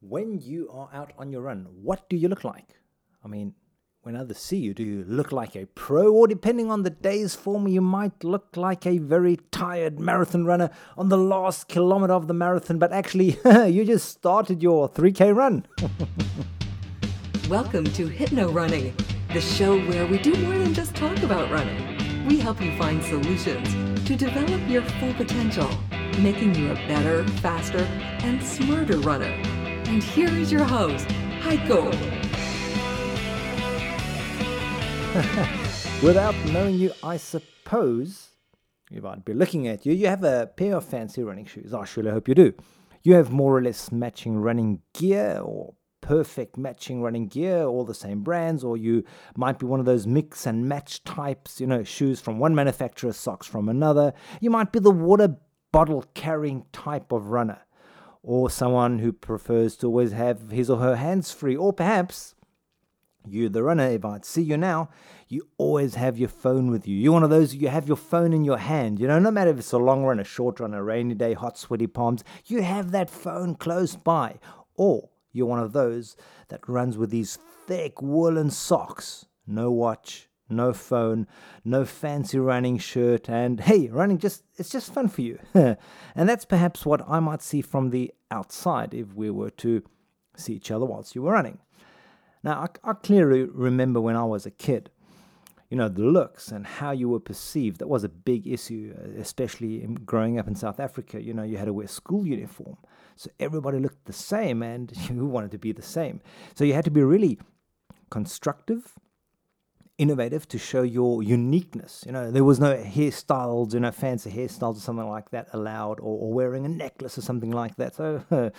When you are out on your run, what do you look like? I mean, when others see you, do you look like a pro? Or depending on the day's form, you might look like a very tired marathon runner on the last kilometer of the marathon, but actually, you just started your 3K run. Welcome to Hypno Running, the show where we do more than just talk about running. We help you find solutions to develop your full potential, making you a better, faster, and smarter runner. And here is your host, Heiko. Without knowing you, I suppose, if I'd be looking at you, you have a pair of fancy running shoes. I surely hope you do. You have more or less matching running gear or perfect matching running gear, all the same brands, or you might be one of those mix and match types, you know, shoes from one manufacturer, socks from another. You might be the water bottle carrying type of runner or someone who prefers to always have his or her hands free, or perhaps you, the runner, if I'd see you now, you always have your phone with you. You're one of those, you have your phone in your hand. You know, no matter if it's a long run, a short run, a rainy day, hot, sweaty palms, you have that phone close by. Or you're one of those that runs with these thick woolen socks, no watch, no phone, no fancy running shirt, and hey, running just it's just fun for you. and that's perhaps what I might see from the outside if we were to see each other whilst you were running. Now, I, I clearly remember when I was a kid, you know, the looks and how you were perceived. That was a big issue, uh, especially in growing up in South Africa. You know, you had to wear school uniform. So everybody looked the same and you wanted to be the same. So you had to be really constructive innovative to show your uniqueness. You know, there was no hairstyles, you know, fancy hairstyles or something like that allowed, or, or wearing a necklace or something like that. So,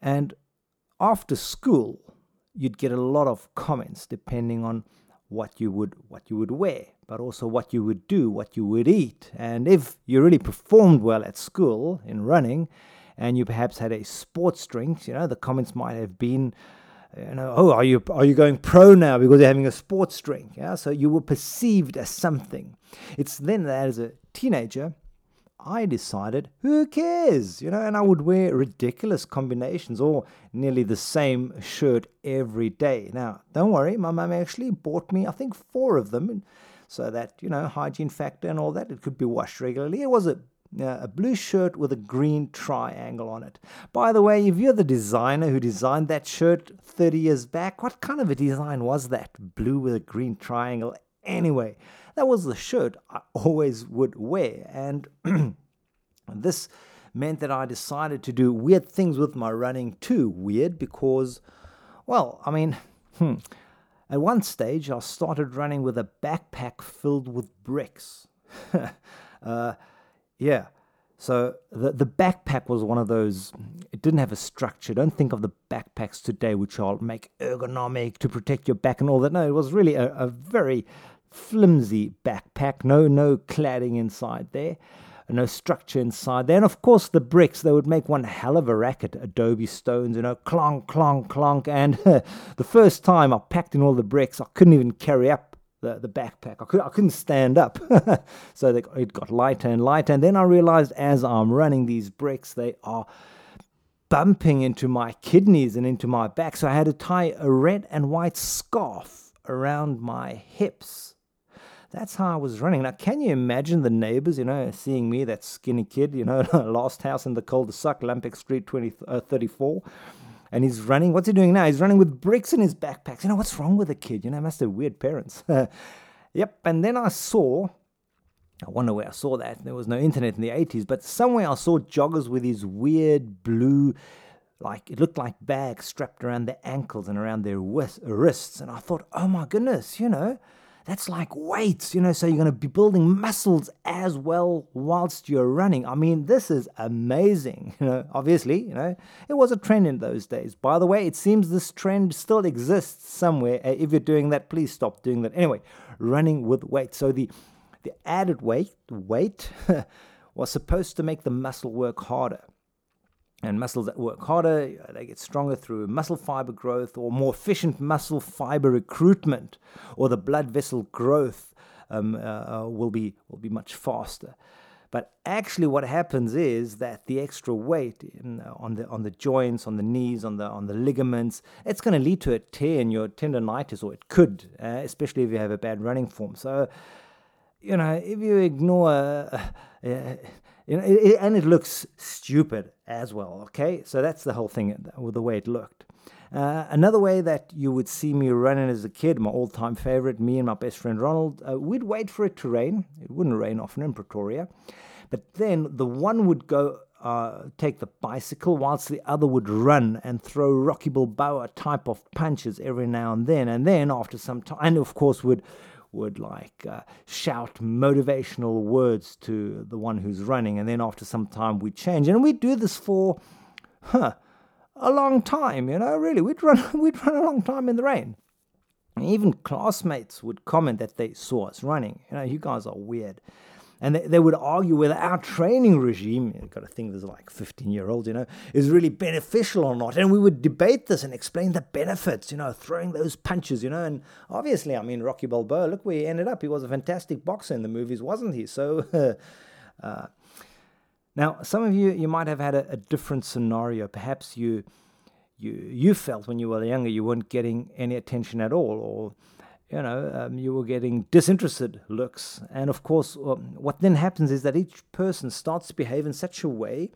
and after school, you'd get a lot of comments depending on what you would what you would wear, but also what you would do, what you would eat, and if you really performed well at school in running, and you perhaps had a sports drink, you know, the comments might have been you know, oh, are you are you going pro now because you're having a sports drink? Yeah, so you were perceived as something. It's then that as a teenager, I decided, who cares? You know, and I would wear ridiculous combinations or nearly the same shirt every day. Now, don't worry, my mum actually bought me, I think, four of them, so that you know, hygiene factor and all that, it could be washed regularly. It was a uh, a blue shirt with a green triangle on it. By the way, if you're the designer who designed that shirt 30 years back, what kind of a design was that? Blue with a green triangle. Anyway, that was the shirt I always would wear. And this meant that I decided to do weird things with my running too. Weird because, well, I mean, hmm, at one stage I started running with a backpack filled with bricks. uh, yeah. So the the backpack was one of those. It didn't have a structure. Don't think of the backpacks today, which are make ergonomic to protect your back and all that. No, it was really a, a very flimsy backpack. No no cladding inside there, no structure inside there. And of course, the bricks they would make one hell of a racket. Adobe stones, you know, clonk clonk clonk. And the first time I packed in all the bricks, I couldn't even carry up the, the backpack. I, could, I couldn't stand up. so they, it got lighter and lighter. And then I realized as I'm running these bricks, they are bumping into my kidneys and into my back. So I had to tie a red and white scarf around my hips. That's how I was running. Now, can you imagine the neighbors, you know, seeing me, that skinny kid, you know, last house in the cul-de-sac, Lampic Street 20, uh, 34, and he's running. What's he doing now? He's running with bricks in his backpacks. You know, what's wrong with the kid? You know, must have weird parents. yep. And then I saw, I wonder where I saw that. There was no internet in the 80s, but somewhere I saw joggers with these weird blue, like it looked like bags strapped around their ankles and around their wrists. And I thought, oh my goodness, you know, that's like weights, you know, so you're going to be building muscles as well whilst you're running. I mean, this is amazing, you know, obviously, you know, it was a trend in those days. By the way, it seems this trend still exists somewhere. Uh, if you're doing that, please stop doing that. Anyway, running with weights. So the the added weight weight was supposed to make the muscle work harder. And muscles that work harder, they get stronger through muscle fiber growth or more efficient muscle fiber recruitment, or the blood vessel growth um, uh, uh, will be will be much faster. But actually, what happens is that the extra weight in, on the on the joints, on the knees, on the on the ligaments, it's going to lead to a tear in your tendonitis, or it could, uh, especially if you have a bad running form. So, you know, if you ignore, uh, uh, it, it, and it looks stupid as well. Okay, so that's the whole thing with the way it looked. Uh, another way that you would see me running as a kid, my all time favorite, me and my best friend Ronald, uh, we'd wait for it to rain. It wouldn't rain often in Pretoria. But then the one would go uh, take the bicycle whilst the other would run and throw Rocky Balboa type of punches every now and then. And then after some time, and of course, would would like uh, shout motivational words to the one who's running. And then after some time, we'd change. And we'd do this for, huh, a long time, you know, really. We'd run, we'd run a long time in the rain. And even classmates would comment that they saw us running. You know, you guys are weird. And they, they would argue whether our training regime, you've got to think there's like 15 year olds, you know, is really beneficial or not. And we would debate this and explain the benefits, you know, throwing those punches, you know. And obviously, I mean, Rocky Balboa, look where he ended up. He was a fantastic boxer in the movies, wasn't he? So, uh, now, some of you, you might have had a, a different scenario. Perhaps you, you, you felt when you were younger you weren't getting any attention at all, or you know, um, you were getting disinterested looks. And of course, um, what then happens is that each person starts to behave in such a way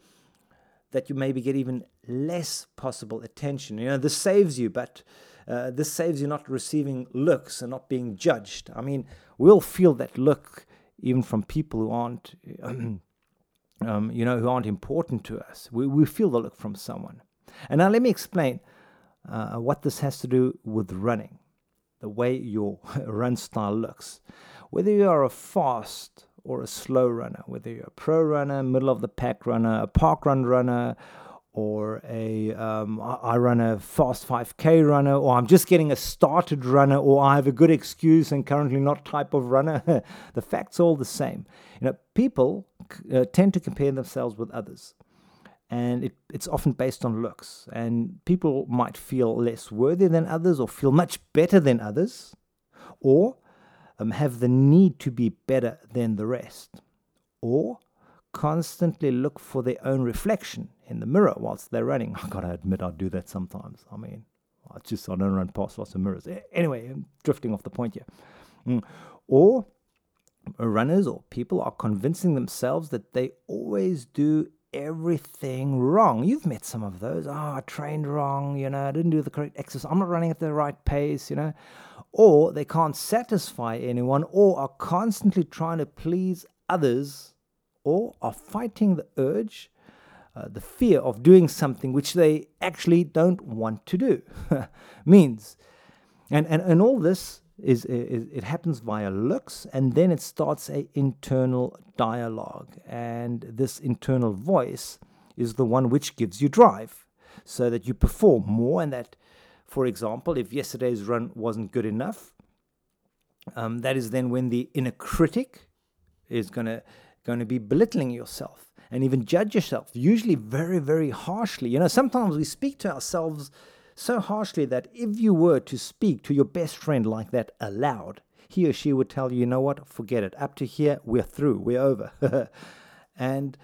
that you maybe get even less possible attention. You know, this saves you, but uh, this saves you not receiving looks and not being judged. I mean, we'll feel that look even from people who aren't. um, you know, who aren't important to us. We, we feel the look from someone. And now let me explain uh, what this has to do with running, the way your run style looks. Whether you are a fast or a slow runner, whether you're a pro runner, middle of the pack runner, a park run runner, or a um, I run a fast 5k runner, or I'm just getting a started runner, or I have a good excuse and currently not type of runner. the fact's all the same. You know, people uh, tend to compare themselves with others, and it, it's often based on looks. And people might feel less worthy than others, or feel much better than others, or um, have the need to be better than the rest, or constantly look for their own reflection in the mirror whilst they're running. I gotta admit, I do that sometimes. I mean, I just I don't run past lots of mirrors. Anyway, I'm drifting off the point here. Mm. Or runners or people are convincing themselves that they always do everything wrong. You've met some of those. Oh, I trained wrong, you know, I didn't do the correct exercise. I'm not running at the right pace, you know. Or they can't satisfy anyone or are constantly trying to please others or are fighting the urge, uh, the fear of doing something which they actually don't want to do. Means, and, and, and all this is, is, it happens via looks and then it starts a internal dialogue and this internal voice is the one which gives you drive so that you perform more and that for example if yesterday's run wasn't good enough um, that is then when the inner critic is going to going to be belittling yourself and even judge yourself, usually very, very harshly. You know, sometimes we speak to ourselves so harshly that if you were to speak to your best friend like that aloud, he or she would tell you, you know what, forget it. Up to here, we're through, we're over. and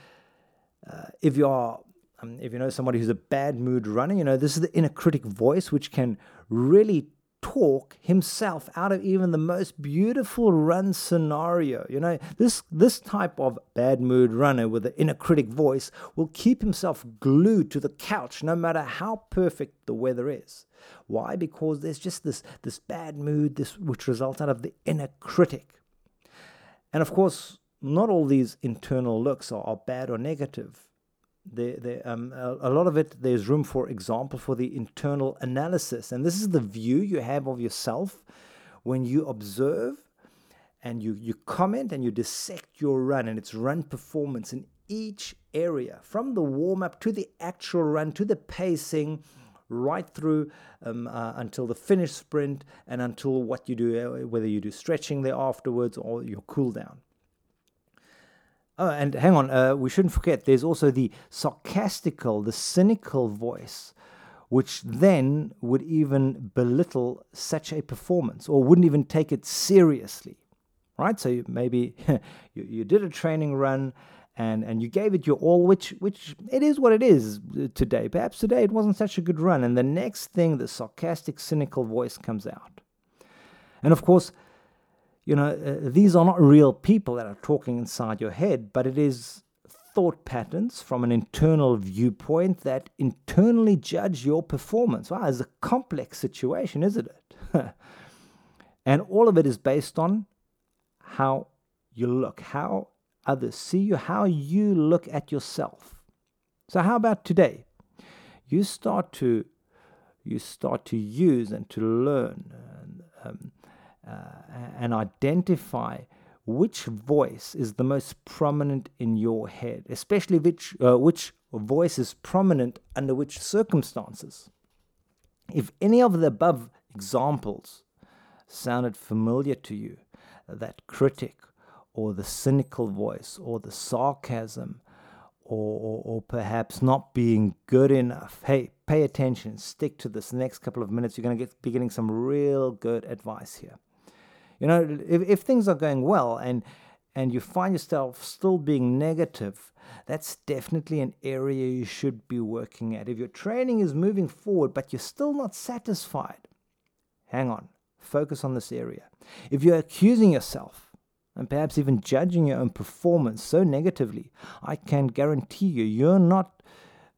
uh, if you are, um, if you know somebody who's a bad mood runner, you know, this is the inner critic voice which can really talk himself out of even the most beautiful run scenario. You know, this this type of bad mood runner with an inner critic voice will keep himself glued to the couch no matter how perfect the weather is. Why? Because there's just this this bad mood, this which results out of the inner critic. And of course, not all these internal looks are, are bad or negative the, the, um, a, a, lot of it, there's room, for example, for the internal analysis. And this is the view you have of yourself when you observe and you, you comment and you dissect your run and its run performance in each area, from the warm up to the actual run to the pacing, right through um, uh, until the finish sprint and until what you do, uh, whether you do stretching there afterwards or your cool down. Oh, and hang on, uh, we shouldn't forget there's also the sarcastical, the cynical voice, which then would even belittle such a performance or wouldn't even take it seriously, right? So maybe you, you did a training run and and you gave it your all, which which it is what it is today. Perhaps today it wasn't such a good run, and the next thing, the sarcastic, cynical voice comes out, and of course, you know uh, these are not real people that are talking inside your head, but it is thought patterns from an internal viewpoint that internally judge your performance. Wow, it's a complex situation, isn't it? and all of it is based on how you look, how others see you, how you look at yourself. So how about today? You start to you start to use and to learn um, and identify which voice is the most prominent in your head, especially which uh, which voice is prominent under which circumstances. If any of the above examples sounded familiar to you, that critic or the cynical voice or the sarcasm or, or, or, perhaps not being good enough. Hey, pay attention, stick to this next couple of minutes. You're going to be getting some real good advice here. You know, if, if things are going well and and you find yourself still being negative, that's definitely an area you should be working at. If your training is moving forward but you're still not satisfied, hang on, focus on this area. If you're accusing yourself, and perhaps even judging your own performance so negatively, I can guarantee you, you're not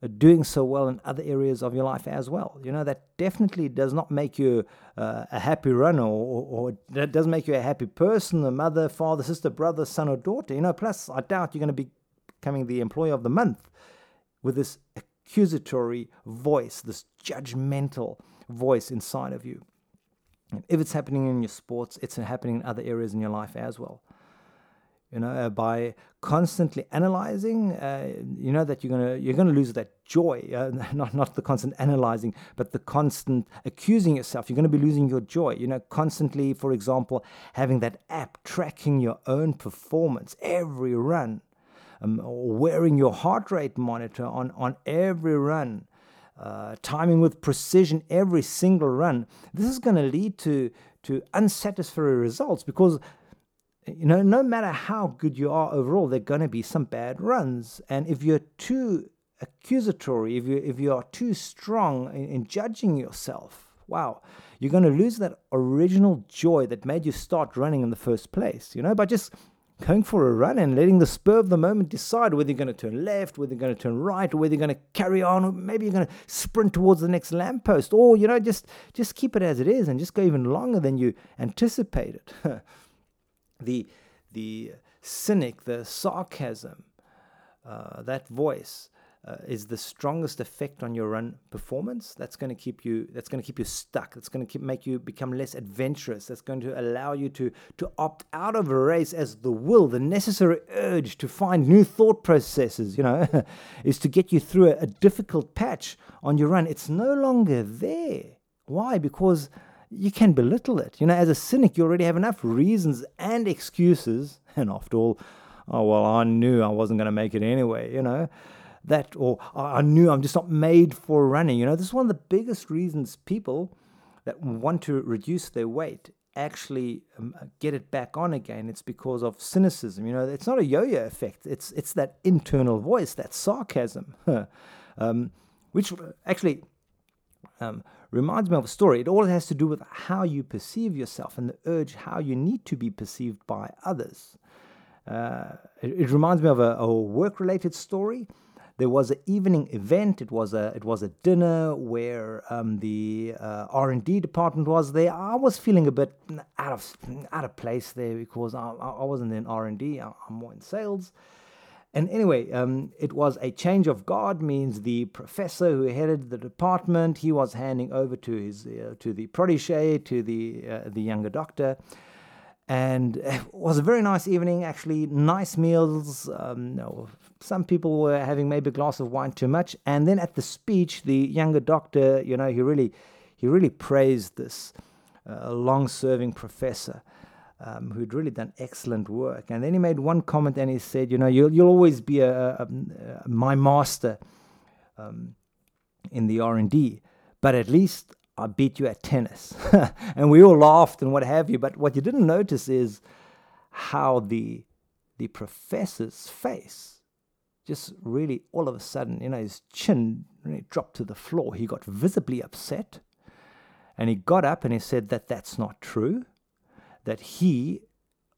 doing so well in other areas of your life as well. You know, that definitely does not make you uh, a happy runner or, or, that doesn't make you a happy person, a mother, father, sister, brother, son, or daughter. You know, plus, I doubt you're going to be becoming the employee of the month with this accusatory voice, this judgmental voice inside of you. If it's happening in your sports, it's happening in other areas in your life as well you know uh, by constantly analyzing uh, you know that you're gonna you're gonna lose that joy uh, not not the constant analyzing but the constant accusing yourself. You're gonna be losing your joy you know constantly for example having that app tracking your own performance every run um, or wearing your heart rate monitor on on every run uh, timing with precision every single run. This is going to lead to to unsatisfactory results because you know, no matter how good you are overall, there are going to be some bad runs. And if you're too accusatory, if you if you are too strong in, in judging yourself, wow, you're going to lose that original joy that made you start running in the first place. You know, by just going for a run and letting the spur of the moment decide whether you're going to turn left, whether you're going to turn right, whether you're going to carry on, or maybe you're going to sprint towards the next lamppost, or you know, just just keep it as it is and just go even longer than you anticipated. the the cynic, the sarcasm, uh, that voice uh, is the strongest effect on your run performance. That's going to keep you. That's going to keep you stuck. That's going to make you become less adventurous. That's going to allow you to to opt out of a race as the will, the necessary urge to find new thought processes. You know, is to get you through a, a difficult patch on your run. It's no longer there. Why? Because you can belittle it. You know, as a cynic, you already have enough reasons and excuses. And after all, oh, well, I knew I wasn't going to make it anyway, you know, that, or I knew I'm just not made for running. You know, this is one of the biggest reasons people that want to reduce their weight actually um, get it back on again. It's because of cynicism. You know, it's not a yo yo effect, it's, it's that internal voice, that sarcasm, um, which actually. Um, reminds me of a story. It all has to do with how you perceive yourself and the urge how you need to be perceived by others. Uh, it, it, reminds me of a, a work-related story. There was an evening event. It was a it was a dinner where um, the uh, R and D department was there. I was feeling a bit out of out of place there because I, I wasn't in R and D. I'm more in sales. And anyway, um, it was a change of guard, means the professor who headed the department, he was handing over to his uh, to the protege, to the uh, the younger doctor, and it was a very nice evening. Actually, nice meals. Um, no, some people were having maybe a glass of wine too much, and then at the speech, the younger doctor, you know, he really he really praised this uh, long-serving professor um, who'd really done excellent work. And then he made one comment and he said, You know, you'll, you'll always be a, a, a my master um, in the R&D, but at least I beat you at tennis. and we all laughed and what have you. But what you didn't notice is how the, the professor's face just really all of a sudden, you know, his chin really dropped to the floor. He got visibly upset. And he got up and he said that that's not true, that he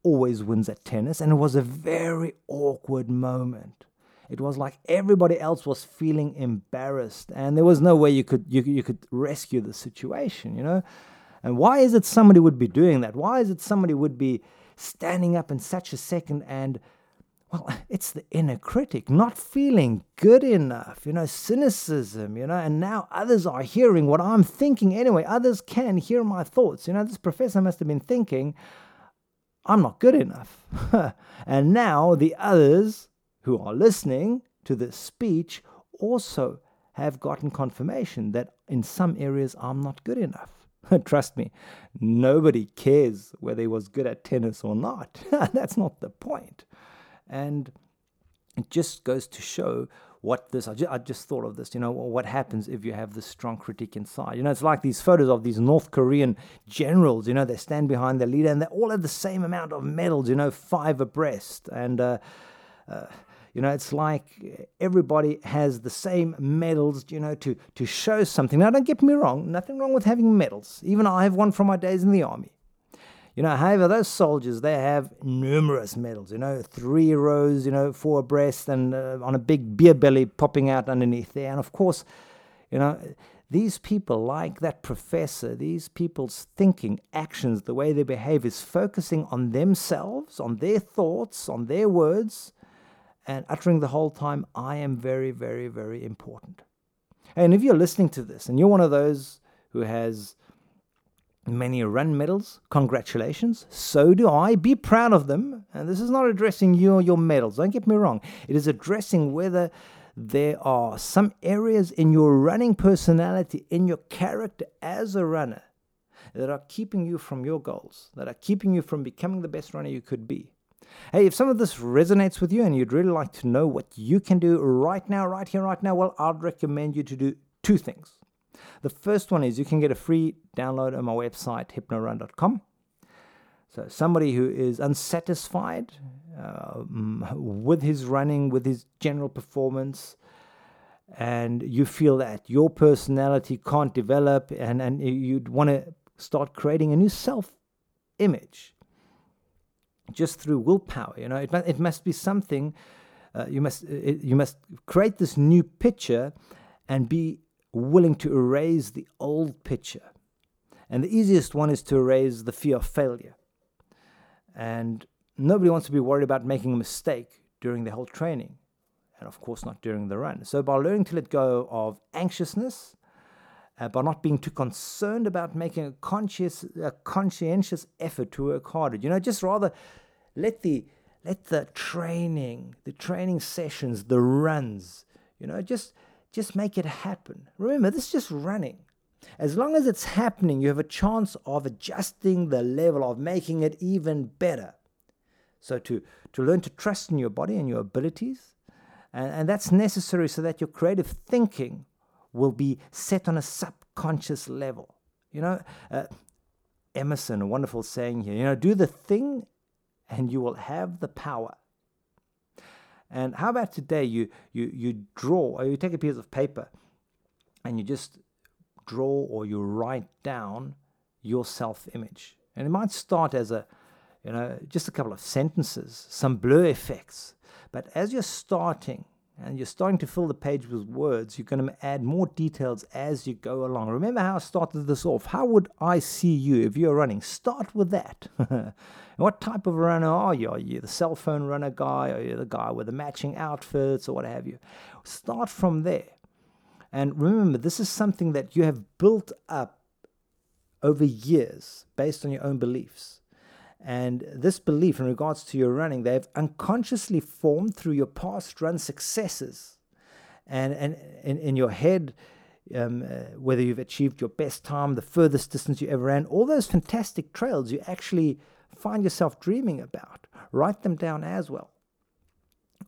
always wins at tennis. And it was a very awkward moment. It was like everybody else was feeling embarrassed, and there was no way you could you, you could rescue the situation, you know. And why is it somebody would be doing that? Why is it somebody would be standing up in such a second and well, it's the inner critic not feeling good enough, you know, cynicism, you know, and now others are hearing what I'm thinking anyway. Others can hear my thoughts. You know, this professor must have been thinking, I'm not good enough. and now the others who are listening to this speech also have gotten confirmation that in some areas I'm not good enough. Trust me, nobody cares whether he was good at tennis or not. That's not the point. And it just goes to show what this, I just, I just, thought of this, you know, what happens if you have this strong critique inside. You know, it's like these photos of these North Korean generals, you know, they stand behind their leader and they all have the same amount of medals, you know, five abreast. And, uh, uh, you know, it's like everybody has the same medals, you know, to, to show something. Now, don't get me wrong, nothing wrong with having medals. Even I have one from my days in the army. You know, however, those soldiers, they have numerous medals, you know, three rows, you know, four abreast and uh, on a big beer belly popping out underneath there. And of course, you know, these people, like that professor, these people's thinking, actions, the way they behave is focusing on themselves, on their thoughts, on their words, and uttering the whole time, I am very, very, very important. And if you're listening to this and you're one of those who has many run medals, congratulations. So do I. Be proud of them. And this is not addressing you or your medals, don't get me wrong. It is addressing whether there are some areas in your running personality, in your character as a runner, that are keeping you from your goals, that are keeping you from becoming the best runner you could be. Hey, if some of this resonates with you and you'd really like to know what you can do right now, right here, right now, well, I'd recommend you to do two things. The first one is you can get a free download on my website, hypnorun.com. So, somebody who is unsatisfied uh, with his running, with his general performance, and you feel that your personality can't develop, and, and you'd want to start creating a new self image just through willpower. You know, it, it must be something. Uh, you must it, you must create this new picture, and be willing to erase the old picture. And the easiest one is to erase the fear of failure. And nobody wants to be worried about making a mistake during the whole training, and of course not during the run. So by learning to let go of anxiousness. Uh, by not being too concerned about making a conscious, a conscientious effort to work harder. You know, just rather let the let the training, the training sessions, the runs, you know, just just make it happen. Remember, this is just running. As long as it's happening, you have a chance of adjusting the level, of making it even better. So to, to learn to trust in your body and your abilities, and, and that's necessary so that your creative thinking will be set on a subconscious level. You know, uh, Emerson, a wonderful saying here, you know, do the thing and you will have the power. And how about today you you you draw or you take a piece of paper and you just draw or you write down your self-image. And it might start as a you know just a couple of sentences, some blur effects. But as you're starting and you're starting to fill the page with words, you're going to add more details as you go along. Remember how I started this off? How would I see you if you're running? Start with that. what type of runner are you? Are you the cell phone runner guy? Are you the guy with the matching outfits or what have you? Start from there. And remember, this is something that you have built up over years based on your own beliefs. And this belief in regards to your running, they've unconsciously formed through your past run successes. And, and in, in your head, um, uh, whether you've achieved your best time, the furthest distance you ever ran, all those fantastic trails you actually find yourself dreaming about, write them down as well.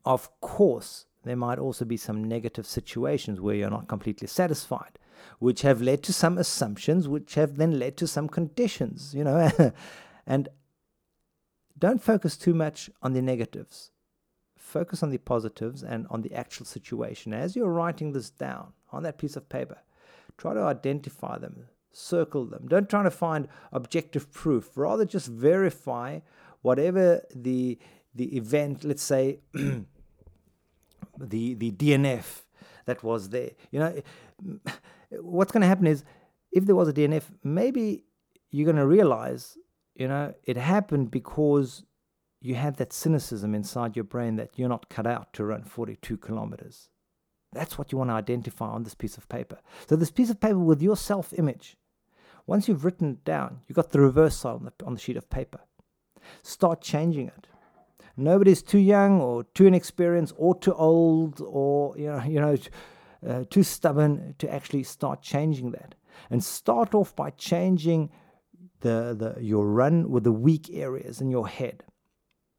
Of course, there might also be some negative situations where you're not completely satisfied, which have led to some assumptions, which have then led to some conditions, you know. and don't focus too much on the negatives. focus on the positives and on the actual situation. As you're writing this down on that piece of paper, try to identify them, circle them. Don't try to find objective proof. Rather, just verify whatever the the event. Let's say the the DNF that was there. You know, what's going to happen is if there was a DNF, maybe you're going to realize, you know, it happened because you had that cynicism inside your brain that you're not cut out to run 42 kilometers. That's what you want to identify on this piece of paper. So, this piece of paper with your self image, once you've written it down, you've got the reverse side on the, on the sheet of paper. Start changing it. Nobody's too young or too inexperienced or too old or you know, you know uh, too stubborn to actually start changing that. And start off by changing the, the, your run with the weak areas in your head.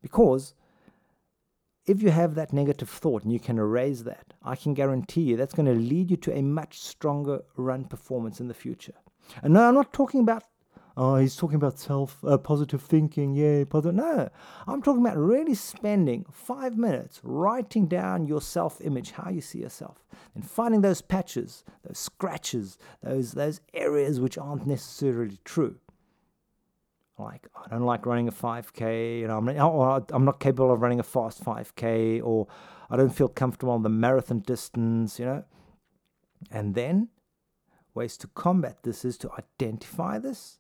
Because if you have that negative thought and you can erase that, I can guarantee you that's going to lead you to a much stronger run performance in the future. And no, I'm not talking about oh, he's talking about self uh, positive thinking, yeah, positive. No, I'm talking about really spending five minutes writing down your self image, how you see yourself, and finding those patches, those scratches, those those areas which aren't necessarily true. Like I don't like running a 5k, you know, I'm not, oh, I'm not capable of running a fast 5k, or I don't feel comfortable on the marathon distance, you know. And then ways to combat this is to identify this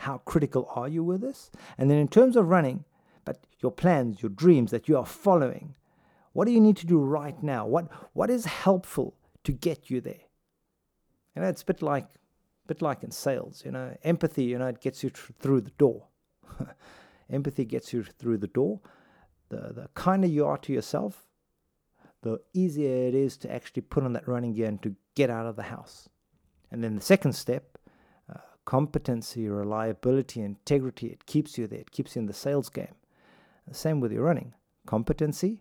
how critical are you with this? And then in terms of running, but your plans, your dreams that you are following, what do you need to do right now? What what is helpful to get you there? You know, it's a bit like bit like in sales, you know, empathy, you know, it gets you tr- through the door. empathy gets you through the door. The the kinder you are to yourself, the easier it is to actually put on that running gear and to get out of the house. And then the second step uh, competency, reliability, integrity. It keeps you there. It keeps you in the sales game. The same with your running. Competency,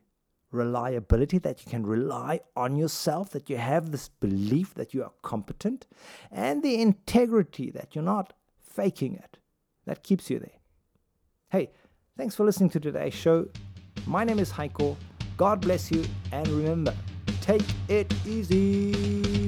reliability, that you can rely on yourself, that you have this belief that you are competent, and the integrity that you're not faking it. That keeps you there. Hey, thanks for listening to today's show. My name is Heiko. God bless you, and remember, take it easy.